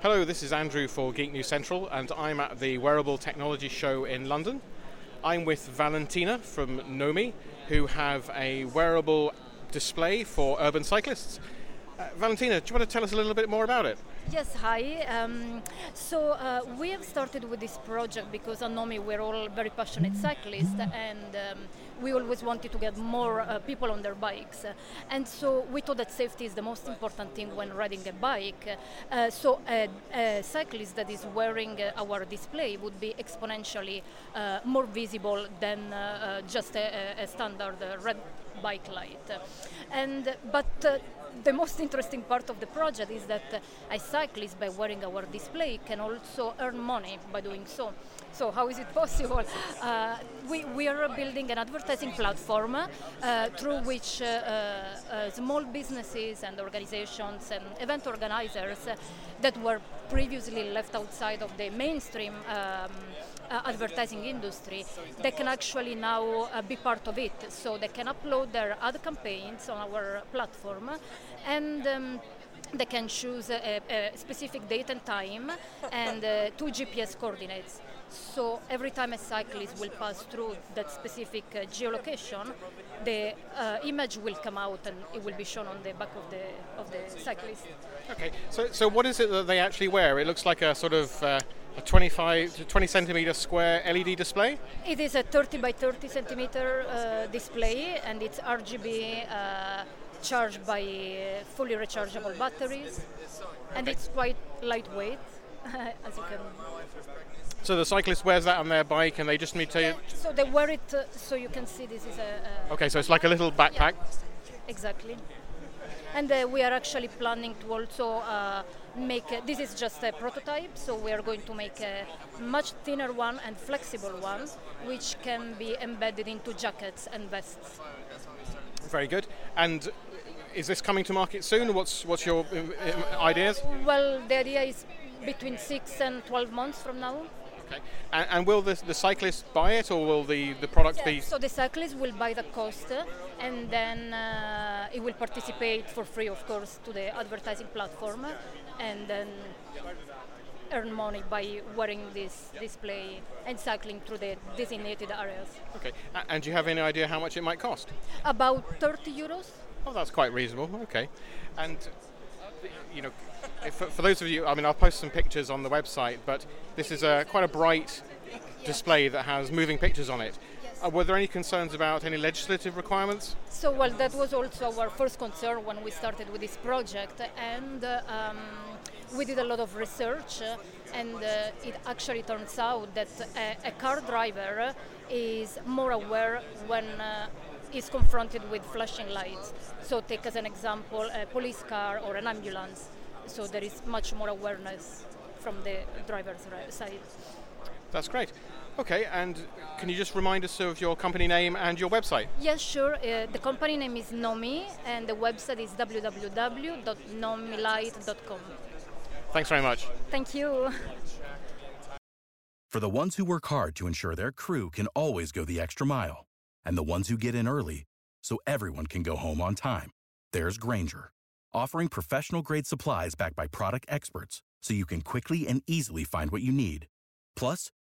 Hello, this is Andrew for Geek News Central, and I'm at the Wearable Technology Show in London. I'm with Valentina from Nomi, who have a wearable display for urban cyclists. Uh, Valentina, do you want to tell us a little bit more about it? Yes, hi. Um, so uh, we have started with this project because at Nomi we're all very passionate cyclists and um, we always wanted to get more uh, people on their bikes. And so we thought that safety is the most important thing when riding a bike. Uh, so a, a, cyclist that is wearing uh, our display would be exponentially uh, more visible than uh, just a, a standard red bike light. And but the most interesting part of the project is that uh, a cyclist, by wearing our display, can also earn money by doing so. So how is it possible? Uh, we, we are building an advertising platform uh, through which uh, uh, small businesses and organizations and event organizers that were previously left outside of the mainstream um, uh, advertising industry, they can actually now uh, be part of it. So they can upload their ad campaigns on our platform and um, they can choose a, a, specific date and time and uh, two GPS coordinates. So every time a cyclist will pass through that specific uh, geolocation, the uh, image will come out and it will be shown on the back of the of the cyclist. Okay, so so what is it that they actually wear? It looks like a sort of uh, a 25 to 20 centimeter square LED display. It is a 30 by 30 centimeter uh, display, and it's RGB. Uh, charged by fully rechargeable batteries, and it's quite lightweight, as you can so the cyclist wears that on their bike, and they just need to. Yeah, so they wear it, uh, so you can see this is a. a okay, so it's like a little backpack. Yeah, exactly. And uh, we are actually planning to also uh, make. A, this is just a prototype, so we are going to make a much thinner one and flexible one, which can be embedded into jackets and vests. Very good. And is this coming to market soon? What's what's your uh, ideas? Well, the idea is between six and twelve months from now. Okay. And, and, will the, the cyclist buy it, or will the, the product yeah, be? So the cyclist will buy the cost, and then uh, it will participate for free, of course, to the advertising platform, and then earn money by wearing this display and cycling through the designated areas. Okay. And do you have any idea how much it might cost? About 30 euros. Oh, that's quite reasonable. Okay. And you know, for, for, those of you, I mean, I'll post some pictures on the website, but this is a quite a bright display that has moving pictures on it. Uh, were there any concerns about any legislative requirements? So, well, that was also our first concern when we started with this project, and uh, um, we did a lot of research, and uh, it actually turns out that a, a, car driver is more aware when uh, is confronted with flashing lights. So, take as an example a police car or an ambulance so there is much more awareness from the driver's side. That's great. Okay, and can you just remind us of your company name and your website? Yes, sure. Uh, the company name is Nomi, and the website is www.nomilight.com. Thanks very much. Thank you. For the ones who work hard to ensure their crew can always go the extra mile, and the ones who get in early so everyone can go home on time, there's Grainger offering professional grade supplies backed by product experts so you can quickly and easily find what you need. Plus,